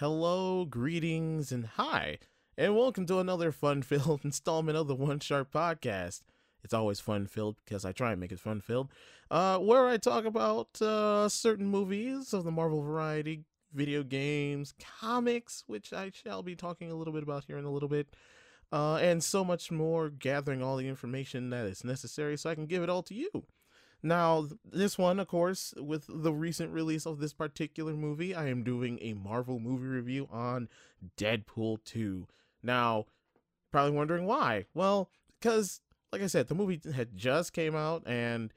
Hello, greetings, and hi, and welcome to another fun filled installment of the One Sharp Podcast. It's always fun filled because I try and make it fun filled, uh, where I talk about uh, certain movies of the Marvel variety, video games, comics, which I shall be talking a little bit about here in a little bit, uh, and so much more, gathering all the information that is necessary so I can give it all to you. Now, this one, of course, with the recent release of this particular movie, I am doing a Marvel movie review on Deadpool 2. Now, probably wondering why. Well, because, like I said, the movie had just came out, and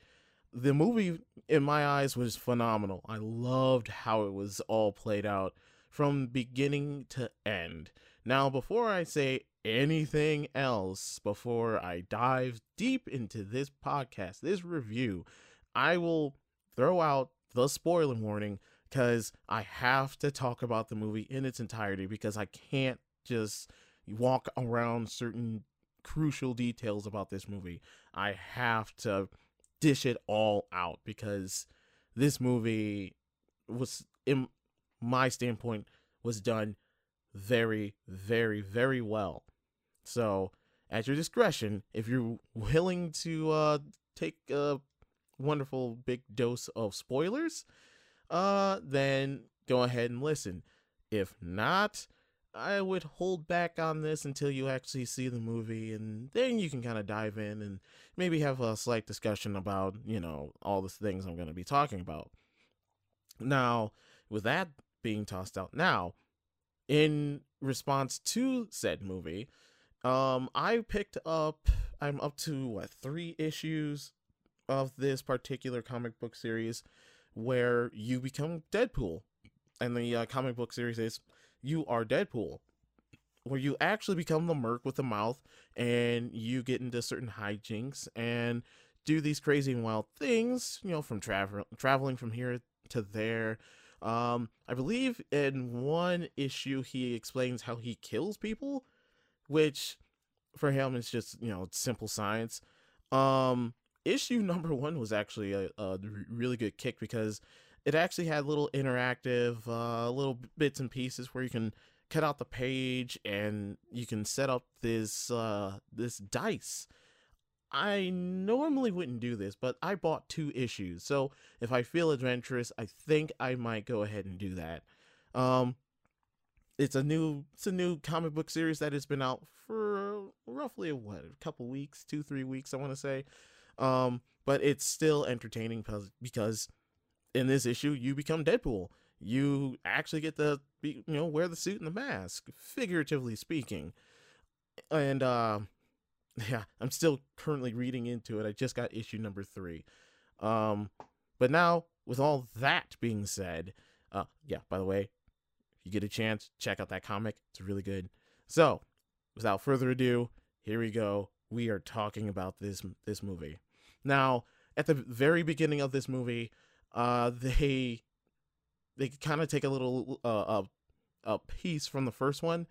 the movie, in my eyes, was phenomenal. I loved how it was all played out from beginning to end. Now, before I say anything else before I dive deep into this podcast, this review, I will throw out the spoiler warning because I have to talk about the movie in its entirety because I can't just walk around certain crucial details about this movie. I have to dish it all out because this movie was in my standpoint was done very very very well so, at your discretion, if you're willing to uh, take a wonderful big dose of spoilers, uh, then go ahead and listen. If not, I would hold back on this until you actually see the movie, and then you can kind of dive in and maybe have a slight discussion about, you know, all the things I'm going to be talking about. Now, with that being tossed out, now, in response to said movie, um, I picked up. I'm up to what three issues of this particular comic book series, where you become Deadpool, and the uh, comic book series is you are Deadpool, where you actually become the Merc with the mouth, and you get into certain hijinks and do these crazy and wild things. You know, from travel traveling from here to there. Um, I believe in one issue he explains how he kills people which for him is just you know simple science. Um, issue number one was actually a, a really good kick because it actually had little interactive uh, little bits and pieces where you can cut out the page and you can set up this uh, this dice. I normally wouldn't do this, but I bought two issues, so if I feel adventurous, I think I might go ahead and do that. Um, it's a new it's a new comic book series that has been out for roughly a, what a couple weeks two three weeks i want to say. Um but it's still entertaining because in this issue you become deadpool. You actually get to you know wear the suit and the mask figuratively speaking. And uh yeah i'm still currently reading into it i just got issue number three um but now with all that being said uh yeah by the way if you get a chance, check out that comic. It's really good. So, without further ado, here we go. We are talking about this this movie. Now, at the very beginning of this movie, uh, they they kind of take a little uh, a, a piece from the first one,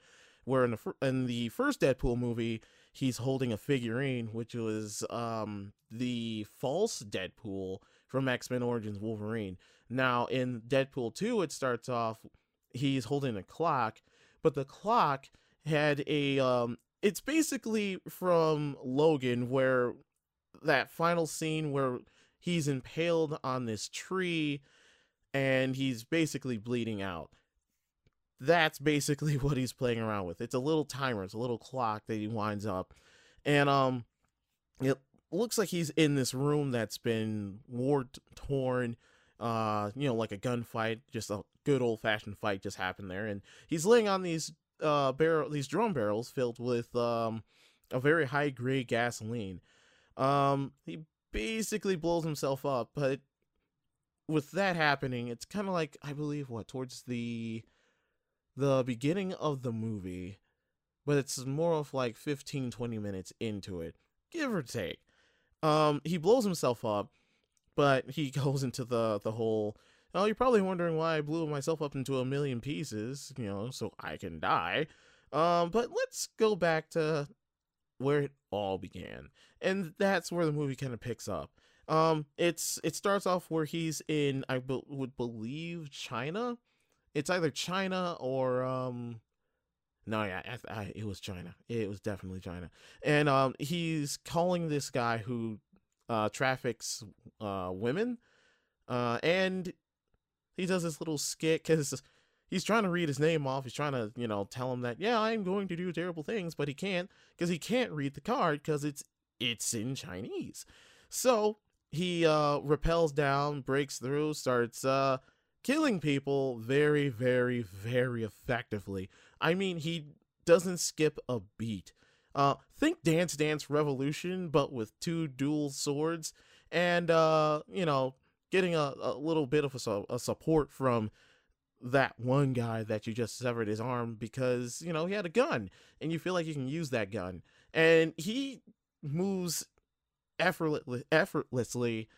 where in the in the first Deadpool movie, he's holding a figurine, which was um the false Deadpool from X Men Origins Wolverine. Now, in Deadpool two, it starts off he's holding a clock, but the clock had a um it's basically from Logan where that final scene where he's impaled on this tree and he's basically bleeding out. That's basically what he's playing around with. It's a little timer, it's a little clock that he winds up. And um it looks like he's in this room that's been war torn uh, you know, like a gunfight, just a good old fashioned fight just happened there, and he's laying on these uh barrel, these drum barrels filled with um a very high grade gasoline. Um, he basically blows himself up, but with that happening, it's kind of like I believe what towards the the beginning of the movie, but it's more of like 15 20 minutes into it, give or take. Um, he blows himself up but he goes into the the whole oh you're probably wondering why i blew myself up into a million pieces you know so i can die. Um but let's go back to where it all began and that's where the movie kind of picks up. Um it's it starts off where he's in i be- would believe china it's either China or um no yeah I, I, it was China. It was definitely China. And um he's calling this guy who uh traffics uh women uh and he does this little skit because he's trying to read his name off. He's trying to you know tell him that yeah I'm going to do terrible things but he can't because he can't read the card because it's it's in Chinese. So he uh repels down breaks through starts uh killing people very, very, very effectively. I mean, he doesn't skip a beat. Uh, think Dance Dance Revolution, but with two dual swords, and uh, you know, getting a, a little bit of a, a support from that one guy that you just severed his arm because you know he had a gun, and you feel like you can use that gun, and he moves effortlessly, effortlessly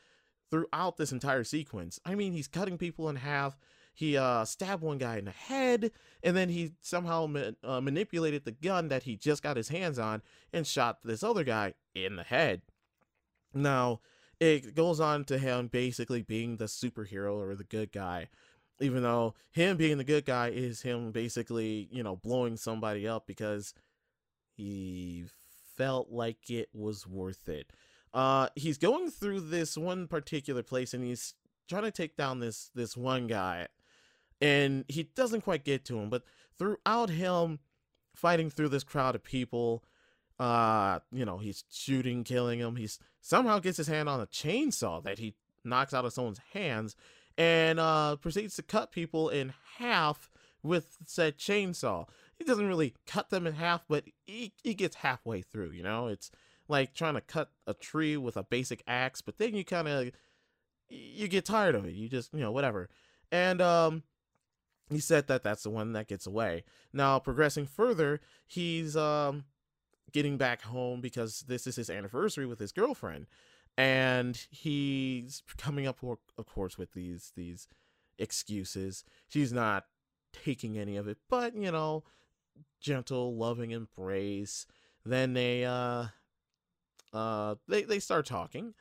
throughout this entire sequence. I mean, he's cutting people in half. He uh, stabbed one guy in the head, and then he somehow ma- uh, manipulated the gun that he just got his hands on and shot this other guy in the head. Now, it goes on to him basically being the superhero or the good guy, even though him being the good guy is him basically, you know, blowing somebody up because he felt like it was worth it. Uh, he's going through this one particular place and he's trying to take down this this one guy, and he doesn't quite get to him. But throughout him fighting through this crowd of people, uh, you know, he's shooting, killing him. He's somehow gets his hand on a chainsaw that he knocks out of someone's hands, and uh, proceeds to cut people in half with said chainsaw. He doesn't really cut them in half, but he, he gets halfway through. You know, it's like trying to cut a tree with a basic axe, but then you kind of you get tired of it. You just, you know, whatever. And um he said that that's the one that gets away. Now, progressing further, he's um getting back home because this is his anniversary with his girlfriend and he's coming up of course with these these excuses. She's not taking any of it, but you know, gentle, loving embrace. Then they uh uh, they they start talking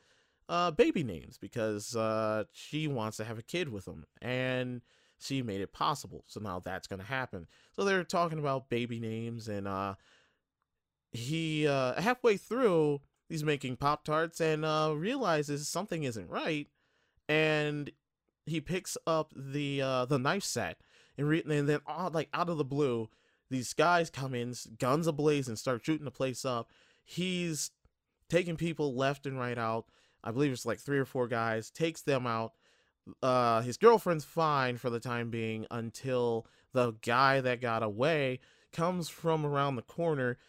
uh, baby names because uh, she wants to have a kid with him, and she made it possible. So now that's gonna happen. So they're talking about baby names, and uh, he uh, halfway through he's making pop tarts and uh, realizes something isn't right, and he picks up the uh, the knife set and, re- and then all, like out of the blue, these guys come in, guns ablaze, and start shooting the place up. He's taking people left and right out. I believe it's like three or four guys, takes them out. Uh, his girlfriend's fine for the time being until the guy that got away comes from around the corner,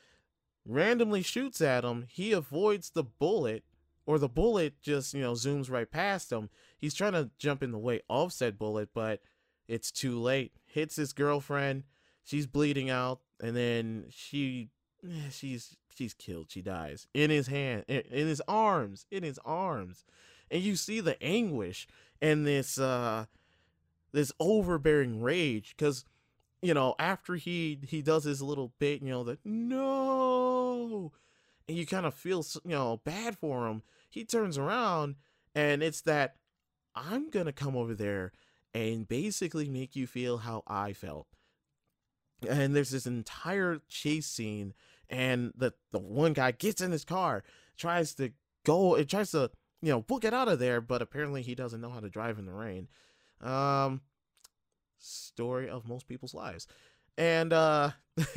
randomly shoots at him. He avoids the bullet, or the bullet just, you know, zooms right past him. He's trying to jump in the way of said bullet, but it's too late. Hits his girlfriend. She's bleeding out, and then she she's she's killed. She dies in his hand, in, in his arms, in his arms, and you see the anguish and this uh this overbearing rage because you know after he he does his little bit, you know that no, and you kind of feel you know bad for him. He turns around and it's that I'm gonna come over there and basically make you feel how I felt. And there's this entire chase scene and the the one guy gets in his car, tries to go, it tries to you know book it out of there, but apparently he doesn't know how to drive in the rain. Um, story of most people's lives, and uh,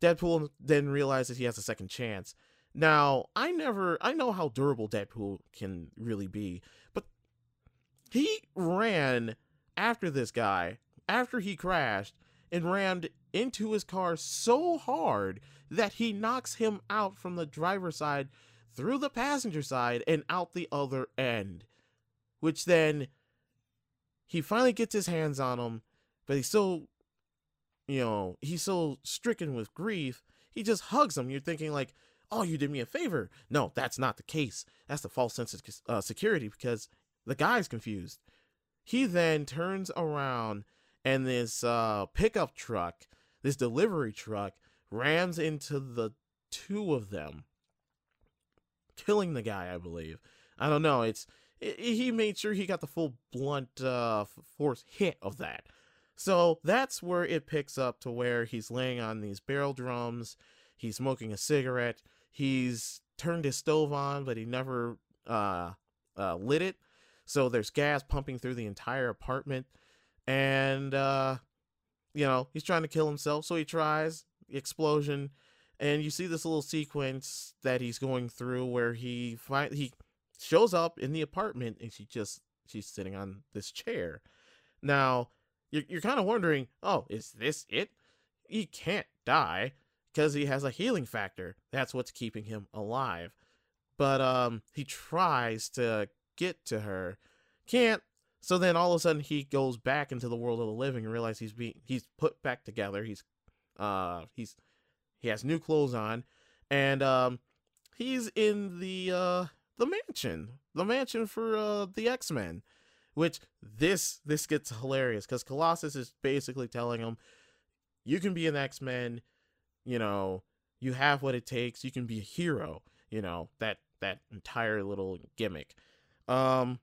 Deadpool then realizes he has a second chance. Now, I never, I know how durable Deadpool can really be, but he ran after this guy after he crashed and rammed into his car so hard that he knocks him out from the driver's side through the passenger side and out the other end. Which then he finally gets his hands on him, but he's so, you know, he's so stricken with grief, he just hugs him. You're thinking, like, oh, you did me a favor. No, that's not the case. That's the false sense of uh, security because the guy's confused. He then turns around and this uh, pickup truck, this delivery truck, rams into the two of them, killing the guy. I believe. I don't know. It's he made sure he got the full blunt uh, force hit of that. So that's where it picks up to where he's laying on these barrel drums. He's smoking a cigarette. He's turned his stove on, but he never uh, uh, lit it. So there's gas pumping through the entire apartment. And, uh, you know, he's trying to kill himself. So he tries, explosion. And you see this little sequence that he's going through where he find he shows up in the apartment and she just she's sitting on this chair. Now, you're, you're kind of wondering, oh, is this it? He can't die because he has a healing factor. That's what's keeping him alive. But um, he tries to get to her, can't. So then all of a sudden he goes back into the world of the living and realizes he's being he's put back together. He's uh he's he has new clothes on, and um he's in the uh the mansion, the mansion for uh the X Men. Which this this gets hilarious because Colossus is basically telling him, you can be an X Men, you know, you have what it takes, you can be a hero, you know that that entire little gimmick. Um,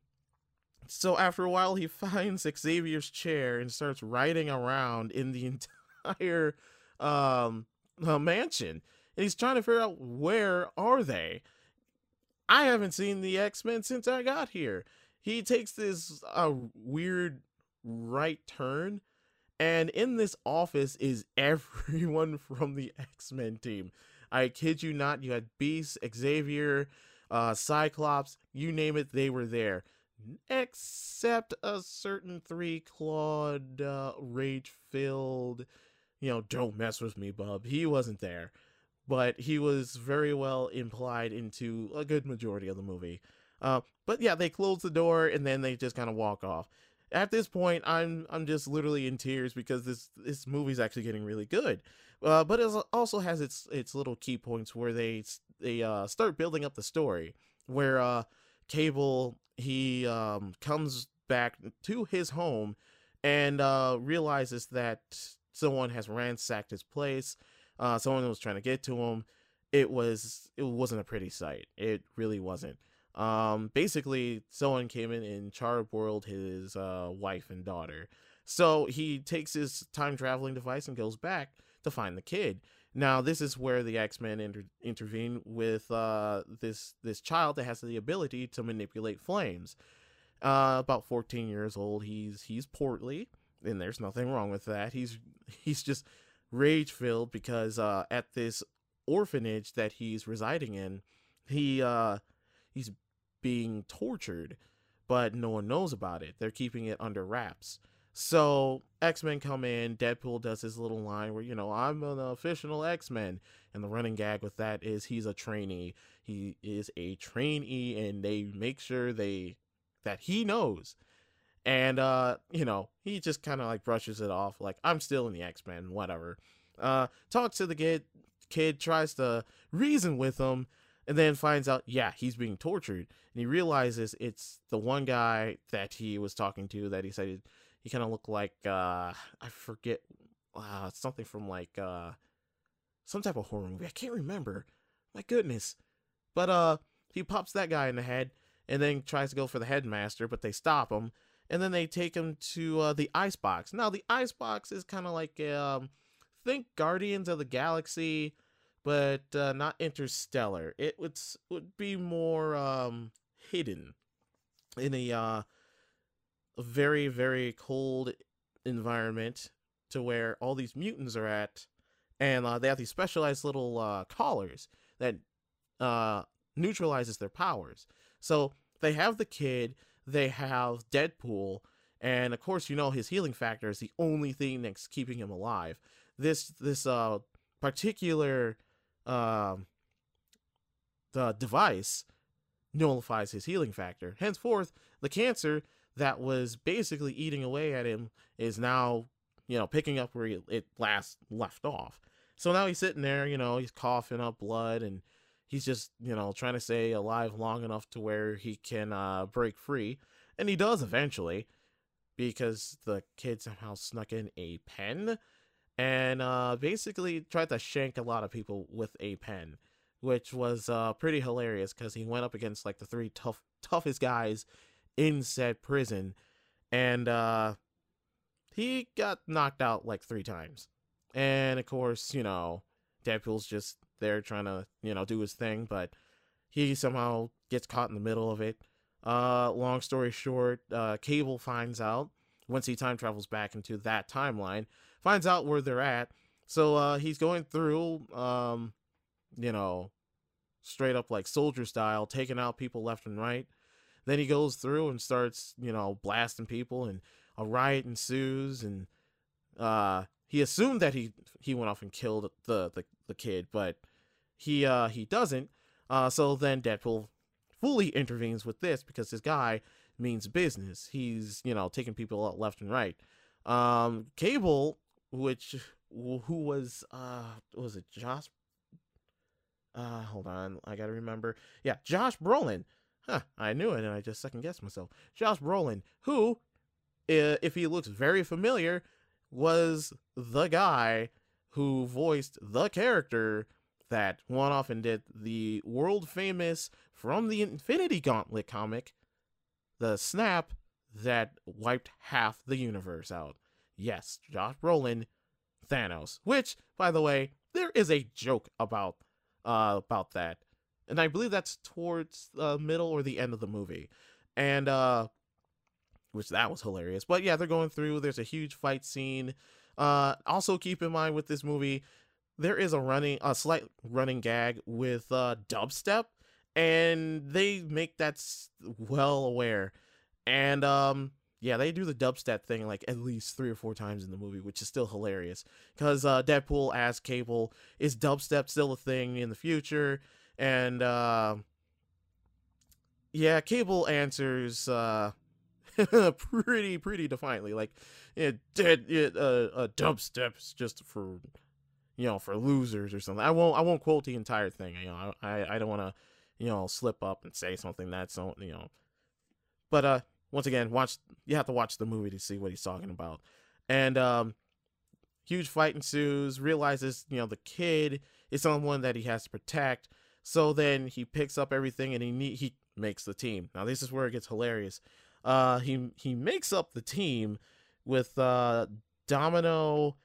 so after a while, he finds Xavier's chair and starts riding around in the entire um uh, mansion, and he's trying to figure out where are they. I haven't seen the X Men since I got here. He takes this uh, weird right turn and in this office is everyone from the x-men team. I kid you not you had beast xavier uh, cyclops you name it they were there except a certain three clawed uh, rage filled you know don't mess with me bub he wasn't there but he was very well implied into a good majority of the movie uh, but yeah, they close the door and then they just kind of walk off. At this point, I'm I'm just literally in tears because this this movie's actually getting really good. Uh, but it also has its its little key points where they they uh, start building up the story. Where uh, Cable he um, comes back to his home and uh, realizes that someone has ransacked his place. Uh, someone was trying to get to him. It was it wasn't a pretty sight. It really wasn't. Um, basically, someone came in and charbroiled his uh, wife and daughter. So he takes his time traveling device and goes back to find the kid. Now, this is where the X Men inter- intervene with uh, this this child that has the ability to manipulate flames. Uh, about 14 years old. He's he's portly, and there's nothing wrong with that. He's he's just rage filled because uh, at this orphanage that he's residing in, he uh, he's being tortured, but no one knows about it. They're keeping it under wraps. So X Men come in. Deadpool does his little line where you know I'm an official X Men, and the running gag with that is he's a trainee. He is a trainee, and they make sure they that he knows. And uh, you know, he just kind of like brushes it off, like I'm still in the X Men, whatever. Uh, talks to the kid. Kid tries to reason with him, and then finds out, yeah, he's being tortured, and he realizes it's the one guy that he was talking to that he said he, kind of looked like uh, I forget uh, something from like uh, some type of horror movie. I can't remember. My goodness, but uh, he pops that guy in the head and then tries to go for the headmaster, but they stop him, and then they take him to uh, the ice box. Now the ice box is kind of like um, think Guardians of the Galaxy but uh, not interstellar. It would would be more um, hidden in a, uh, a very very cold environment to where all these mutants are at, and uh, they have these specialized little uh, collars that uh, neutralizes their powers. So they have the kid, they have Deadpool, and of course you know his healing factor is the only thing that's keeping him alive. This this uh particular um, the device nullifies his healing factor. Henceforth, the cancer that was basically eating away at him is now, you know, picking up where it last left off. So now he's sitting there, you know, he's coughing up blood and he's just, you know, trying to stay alive long enough to where he can uh, break free. And he does eventually because the kid somehow snuck in a pen and uh, basically tried to shank a lot of people with a pen, which was uh, pretty hilarious because he went up against like the three tough toughest guys in said prison, and uh, he got knocked out like three times. And of course, you know, Deadpool's just there trying to, you know, do his thing, but he somehow gets caught in the middle of it. Uh, long story short, uh, Cable finds out once he time travels back into that timeline, finds out where they're at. So uh, he's going through, um, you know, straight up like soldier style, taking out people left and right. Then he goes through and starts, you know, blasting people, and a riot ensues. And uh, he assumed that he he went off and killed the the, the kid, but he uh, he doesn't. Uh, so then Deadpool fully intervenes with this because this guy means business. He's you know taking people out left and right. Um, Cable, which who was uh was it Josh? Uh, hold on, I gotta remember. Yeah, Josh Brolin. Huh, I knew it, and I just second guessed myself. Josh Brolin, who, if he looks very familiar, was the guy who voiced the character that one often did the world famous from the Infinity Gauntlet comic, the snap that wiped half the universe out. Yes, Josh Brolin, Thanos. Which, by the way, there is a joke about uh about that. And I believe that's towards the middle or the end of the movie. And uh which that was hilarious. But yeah, they're going through, there's a huge fight scene. Uh also keep in mind with this movie, there is a running a slight running gag with uh dubstep and they make that well aware and um yeah they do the dubstep thing like at least three or four times in the movie which is still hilarious because uh deadpool asks cable is dubstep still a thing in the future and uh yeah cable answers uh pretty pretty defiantly like it did it uh, uh dubstep's just for you know for losers or something i won't i won't quote the entire thing you know i i don't want to you know, slip up and say something that's, you know. But uh once again, watch you have to watch the movie to see what he's talking about. And um huge fight ensues, realizes, you know, the kid is someone that he has to protect. So then he picks up everything and he need, he makes the team. Now this is where it gets hilarious. Uh he he makes up the team with uh Domino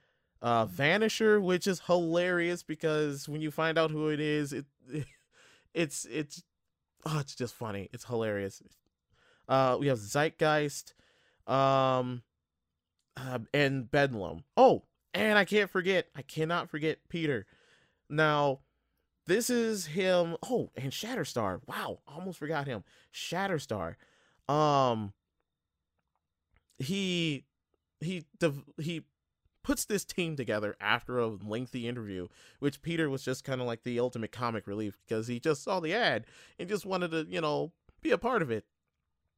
uh Vanisher, which is hilarious because when you find out who it is, it it's it's oh, it's just funny. It's hilarious. Uh, we have Zeitgeist, um, uh, and Bedlam. Oh, and I can't forget. I cannot forget Peter. Now, this is him. Oh, and Shatterstar. Wow, almost forgot him. Shatterstar. Um, he he he puts this team together after a lengthy interview, which Peter was just kind of like the ultimate comic relief because he just saw the ad and just wanted to, you know, be a part of it.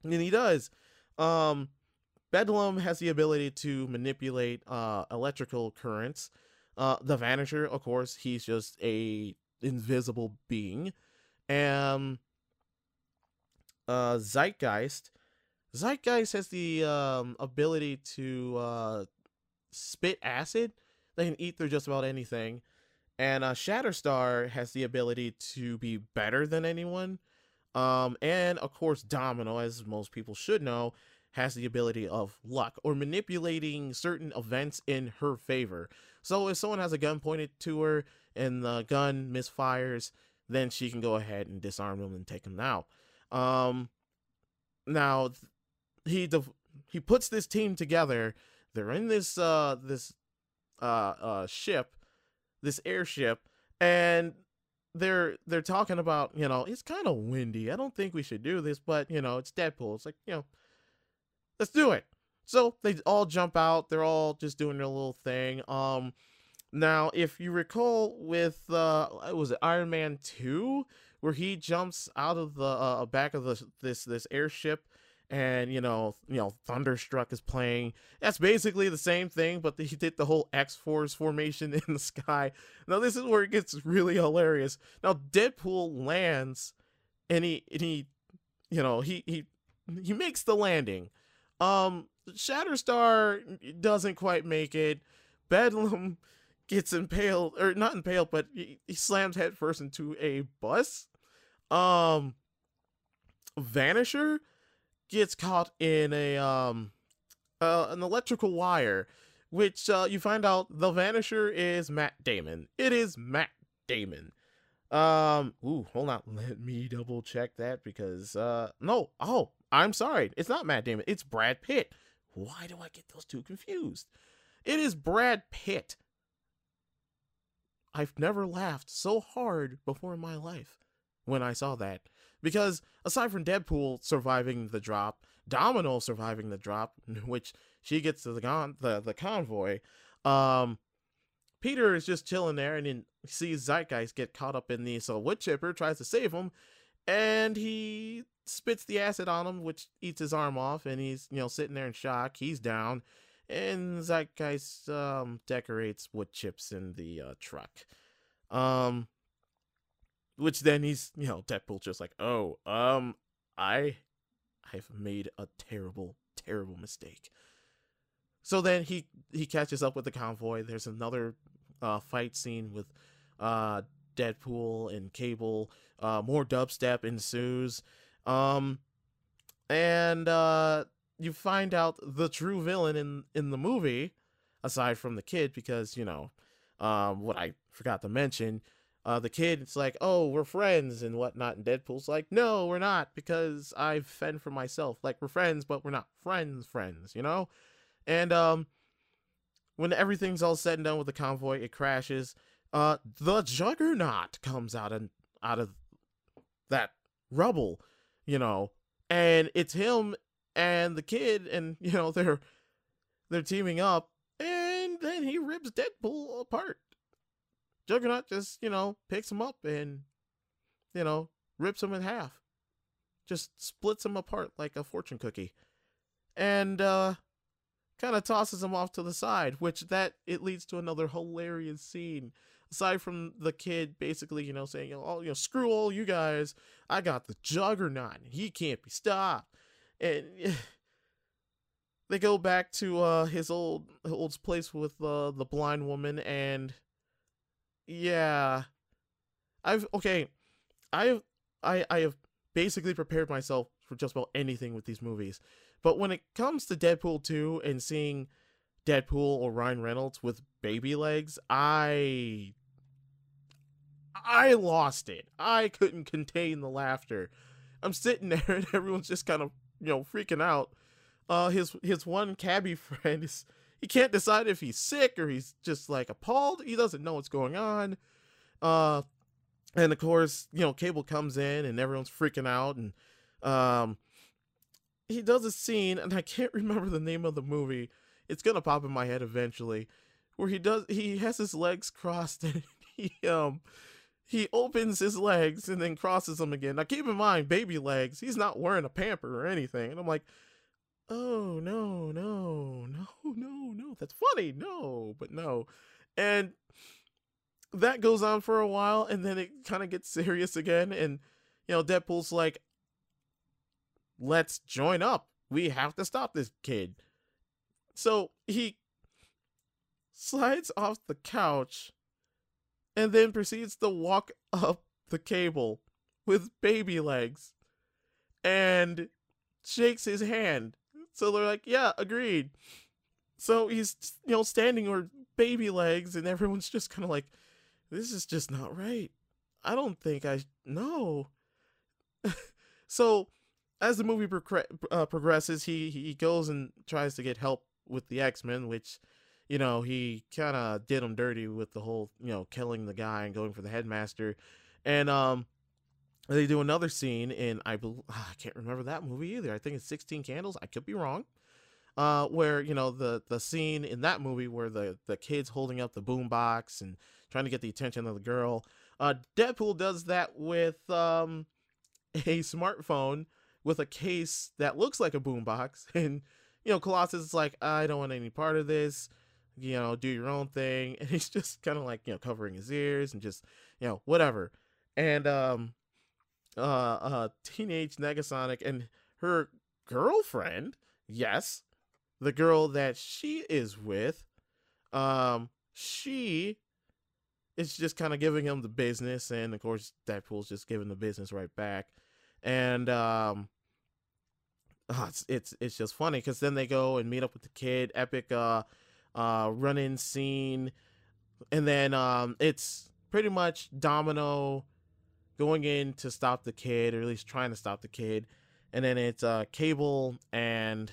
And he does. Um, Bedlam has the ability to manipulate uh, electrical currents. Uh, the Vanisher, of course, he's just a invisible being. And uh, Zeitgeist, Zeitgeist has the um, ability to uh, spit acid. They can eat through just about anything. And uh, Shatterstar has the ability to be better than anyone. Um, and of course, Domino, as most people should know, has the ability of luck or manipulating certain events in her favor. So if someone has a gun pointed to her and the gun misfires, then she can go ahead and disarm them and take them out. Um, now he he puts this team together they're in this uh this uh uh ship, this airship, and they're they're talking about you know it's kind of windy. I don't think we should do this, but you know it's Deadpool. It's like you know, let's do it. So they all jump out. They're all just doing their little thing. Um, now if you recall with uh, was it Iron Man two where he jumps out of the uh, back of the this this airship and you know, you know, Thunderstruck is playing. That's basically the same thing, but he did the whole X Force formation in the sky. Now this is where it gets really hilarious. Now Deadpool lands, and he and he, you know, he he he makes the landing. Um, Shatterstar doesn't quite make it. Bedlam gets impaled, or not impaled, but he, he slams headfirst into a bus. Um, Vanisher gets caught in a um uh, an electrical wire, which uh, you find out the Vanisher is Matt Damon. It is Matt Damon. Um, ooh, hold on. Let me double check that because uh no, oh, I'm sorry. It's not Matt Damon. It's Brad Pitt. Why do I get those two confused? It is Brad Pitt. I've never laughed so hard before in my life when I saw that. Because aside from Deadpool surviving the drop, Domino surviving the drop, which she gets to the con- the, the convoy, um, Peter is just chilling there and then sees Zeitgeist get caught up in this. So wood chipper tries to save him, and he spits the acid on him, which eats his arm off, and he's you know sitting there in shock. He's down, and Zeitgeist um, decorates wood chips in the uh, truck. Um, which then he's you know Deadpool just like, oh, um, I, I've made a terrible, terrible mistake. So then he he catches up with the convoy. There's another uh, fight scene with uh, Deadpool and Cable. Uh, more dubstep ensues. Um, and uh, you find out the true villain in in the movie, aside from the kid, because you know, um, what I forgot to mention, uh, the kid it's like, oh, we're friends and whatnot, and Deadpool's like, no, we're not, because I fend for myself. Like we're friends, but we're not friends, friends, you know. And um, when everything's all said and done with the convoy, it crashes. Uh, the Juggernaut comes out and out of that rubble, you know, and it's him and the kid, and you know they're they're teaming up, and then he rips Deadpool apart. Juggernaut just you know picks him up and you know rips him in half, just splits him apart like a fortune cookie, and uh kind of tosses him off to the side, which that it leads to another hilarious scene. Aside from the kid basically, you know, saying, "Oh, you know, screw all you guys. I got the Juggernaut. He can't be stopped." And they go back to uh his old old place with uh, the blind woman and yeah. I've okay. I've I I have basically prepared myself for just about anything with these movies. But when it comes to Deadpool 2 and seeing Deadpool or Ryan Reynolds with baby legs, I I lost it. I couldn't contain the laughter. I'm sitting there and everyone's just kind of, you know, freaking out. Uh his his one cabbie friend is he can't decide if he's sick or he's just like appalled. He doesn't know what's going on. Uh and of course, you know, Cable comes in and everyone's freaking out and um he does a scene, and I can't remember the name of the movie. It's gonna pop in my head eventually, where he does he has his legs crossed and he um he opens his legs and then crosses them again. Now keep in mind, baby legs. He's not wearing a pamper or anything, and I'm like, oh no no no no no that's funny no but no, and that goes on for a while, and then it kind of gets serious again, and you know Deadpool's like, let's join up. We have to stop this kid. So he slides off the couch and then proceeds to walk up the cable with baby legs and shakes his hand. So they're like, yeah, agreed. So he's, you know, standing with baby legs, and everyone's just kind of like, this is just not right. I don't think I know. so as the movie uh, progresses, he he goes and tries to get help with the X Men, which you know he kind of did him dirty with the whole you know killing the guy and going for the headmaster, and um they do another scene in I believe I can't remember that movie either. I think it's Sixteen Candles. I could be wrong. Uh, where you know the the scene in that movie where the the kids holding up the boombox and trying to get the attention of the girl. Uh, Deadpool does that with um a smartphone with a case that looks like a boombox. And, you know, Colossus is like, I don't want any part of this. You know, do your own thing. And he's just kind of like, you know, covering his ears and just, you know, whatever. And, um, uh, uh, teenage Negasonic and her girlfriend, yes, the girl that she is with, um, she is just kind of giving him the business, and of course, Deadpool's just giving the business right back. And um, oh, it's it's it's just funny because then they go and meet up with the kid, epic uh uh run in scene, and then um it's pretty much Domino going in to stop the kid, or at least trying to stop the kid, and then it's uh Cable and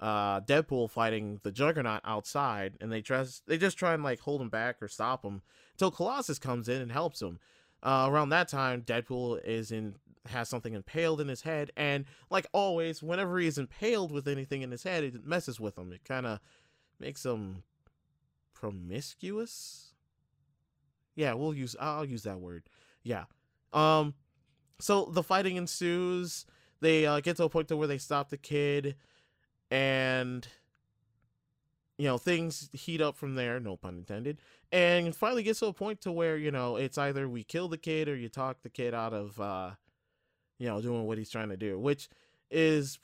uh Deadpool fighting the Juggernaut outside, and they just they just try and like hold him back or stop him until Colossus comes in and helps him. Uh, around that time, Deadpool is in has something impaled in his head, and like always, whenever he's impaled with anything in his head, it messes with him. It kind of makes him promiscuous. Yeah, we'll use. I'll use that word. Yeah. Um. So the fighting ensues. They uh, get to a point to where they stop the kid, and you know things heat up from there. No pun intended. And finally gets to a point to where you know it's either we kill the kid or you talk the kid out of uh, you know, doing what he's trying to do, which is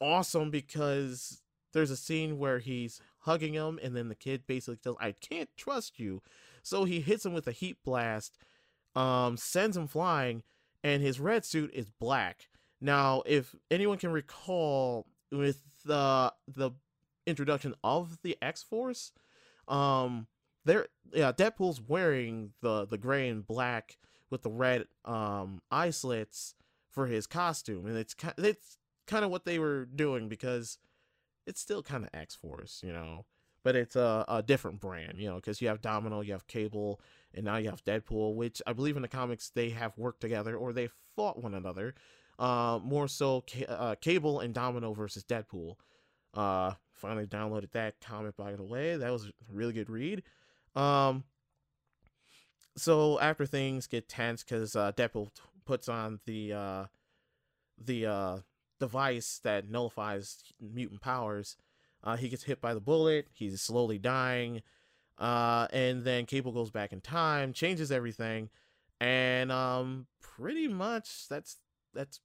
awesome because there's a scene where he's hugging him and then the kid basically tells I can't trust you. So he hits him with a heat blast, um, sends him flying, and his red suit is black. Now, if anyone can recall with the the introduction of the X Force, um, there yeah, Deadpool's wearing the the gray and black with the red um eye slits for his costume, and it's it's kind of what they were doing because it's still kind of X Force, you know, but it's a, a different brand, you know, because you have Domino, you have Cable, and now you have Deadpool, which I believe in the comics they have worked together or they fought one another. Uh, more so, uh, Cable and Domino versus Deadpool. Uh, finally downloaded that comic by the way. That was a really good read. Um, so after things get tense because uh, Deadpool puts on the uh, the uh, device that nullifies mutant powers. Uh, he gets hit by the bullet. He's slowly dying, uh, and then Cable goes back in time, changes everything, and um, pretty much that's that's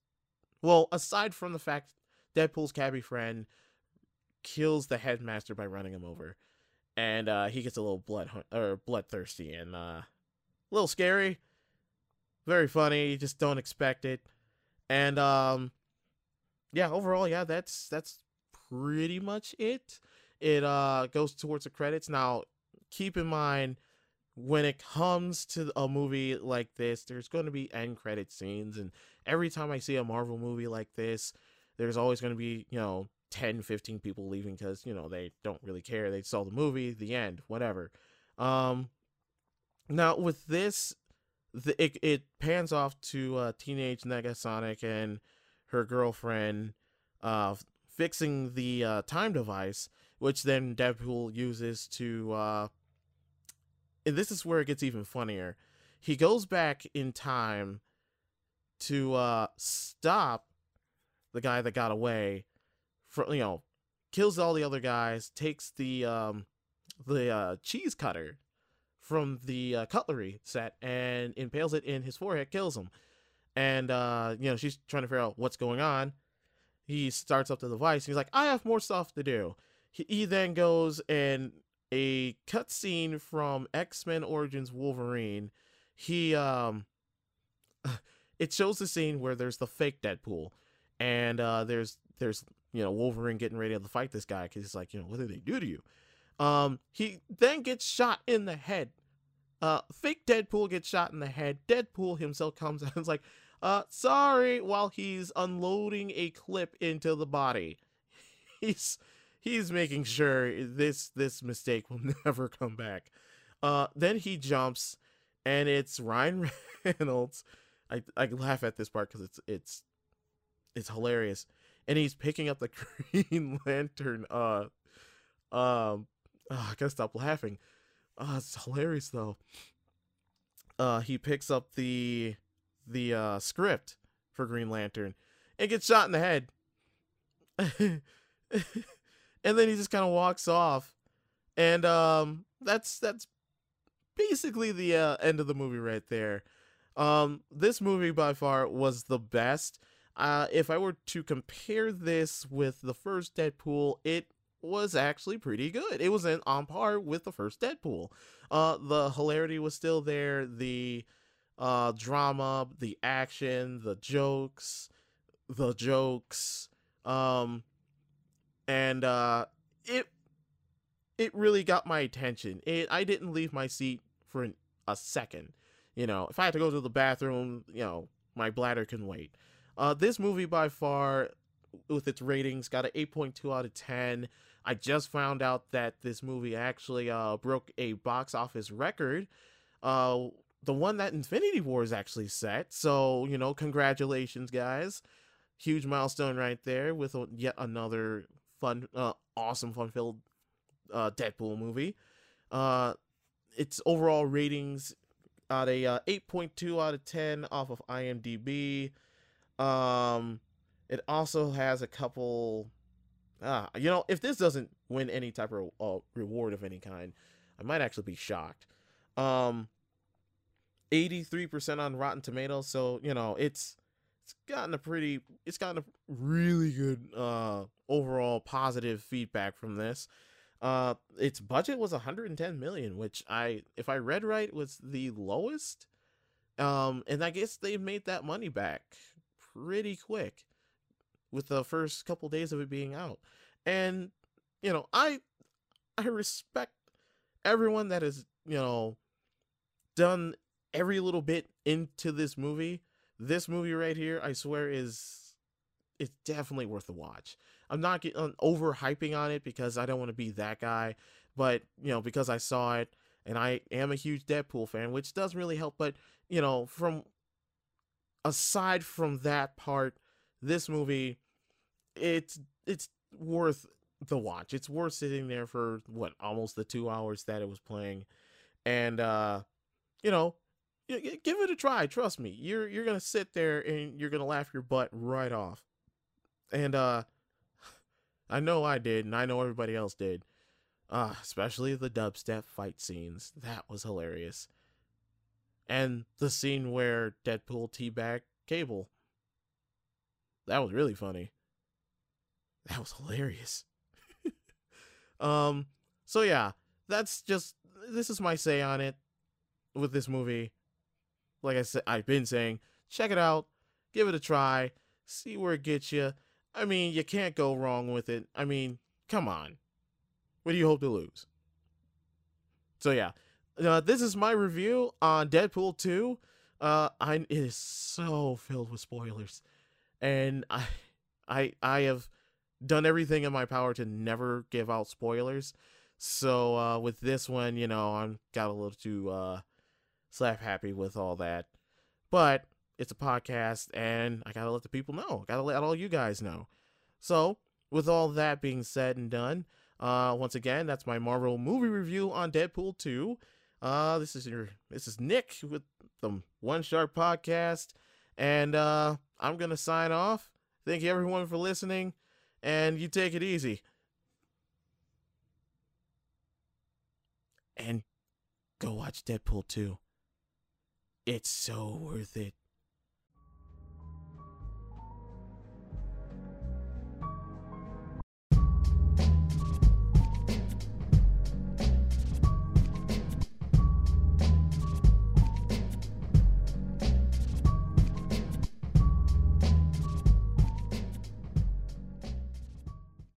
well. Aside from the fact Deadpool's cabby friend kills the headmaster by running him over, and uh, he gets a little blood or bloodthirsty and uh, a little scary very funny. You just don't expect it. And um yeah, overall, yeah, that's that's pretty much it. It uh goes towards the credits. Now, keep in mind when it comes to a movie like this, there's going to be end credit scenes and every time I see a Marvel movie like this, there's always going to be, you know, 10, 15 people leaving cuz, you know, they don't really care. They saw the movie, the end, whatever. Um now with this the, it, it pans off to uh, teenage Negasonic and her girlfriend uh, fixing the uh, time device, which then Deadpool uses to. Uh, and this is where it gets even funnier. He goes back in time to uh, stop the guy that got away from you know kills all the other guys takes the um the uh cheese cutter from the uh, cutlery set and impales it in his forehead, kills him. And uh, you know, she's trying to figure out what's going on. He starts up the device. he's like, "I have more stuff to do." He, he then goes and a cutscene from X Men Origins Wolverine. He um, it shows the scene where there's the fake Deadpool, and uh, there's there's you know Wolverine getting ready to fight this guy because he's like, you know, what did they do to you? Um, he then gets shot in the head. Uh, fake Deadpool gets shot in the head. Deadpool himself comes out and is like, uh, sorry, while he's unloading a clip into the body. He's he's making sure this this mistake will never come back. Uh, then he jumps, and it's Ryan Reynolds. I I laugh at this part because it's it's it's hilarious, and he's picking up the Green Lantern uh um Oh, I gotta stop laughing. Oh, it's hilarious though. Uh, he picks up the the uh, script for Green Lantern and gets shot in the head. and then he just kind of walks off. And um, that's that's basically the uh, end of the movie right there. Um, this movie by far was the best. Uh, if I were to compare this with the first Deadpool, it was actually pretty good. It was on par with the first Deadpool. Uh, the hilarity was still there. The uh, drama, the action, the jokes, the jokes. Um, and uh, it it really got my attention. It I didn't leave my seat for an, a second. You know, if I had to go to the bathroom, you know, my bladder can wait. Uh, this movie by far, with its ratings, got an 8.2 out of 10. I just found out that this movie actually uh, broke a box office record. Uh, the one that Infinity War is actually set. So, you know, congratulations, guys. Huge milestone right there with a, yet another fun, uh, awesome, fun filled uh, Deadpool movie. Uh, its overall ratings at a uh, 8.2 out of 10 off of IMDb. Um, it also has a couple. Ah, you know, if this doesn't win any type of uh, reward of any kind, I might actually be shocked. Um, 83% on Rotten Tomatoes, so you know it's it's gotten a pretty, it's gotten a really good uh overall positive feedback from this. Uh, its budget was 110 million, which I, if I read right, was the lowest. Um, and I guess they made that money back pretty quick with the first couple days of it being out. And you know, I I respect everyone that has, you know, done every little bit into this movie. This movie right here, I swear is it's definitely worth a watch. I'm not getting um, overhyping on it because I don't want to be that guy, but you know, because I saw it and I am a huge Deadpool fan, which doesn't really help, but you know, from aside from that part, this movie it's it's worth the watch. It's worth sitting there for what almost the 2 hours that it was playing. And uh you know, give it a try, trust me. You're you're to sit there and you're to laugh your butt right off. And uh I know I did, and I know everybody else did. Uh, especially the dubstep fight scenes. That was hilarious. And the scene where Deadpool teabag Cable. That was really funny. That was hilarious. um, so yeah, that's just this is my say on it with this movie. Like I said, I've been saying, check it out, give it a try, see where it gets you. I mean, you can't go wrong with it. I mean, come on. What do you hope to lose? So yeah, uh, this is my review on Deadpool 2. Uh, I it is so filled with spoilers, and I, I, I have done everything in my power to never give out spoilers. So uh, with this one, you know, I'm got a little too uh, slap happy with all that, but it's a podcast and I gotta let the people know. I gotta let all you guys know. So, with all that being said and done, uh, once again, that's my Marvel movie review on Deadpool 2. Uh, this is your this is Nick with the One Sharp Podcast, and uh, I'm gonna sign off. Thank you everyone for listening, and you take it easy. And go watch Deadpool 2. It's so worth it.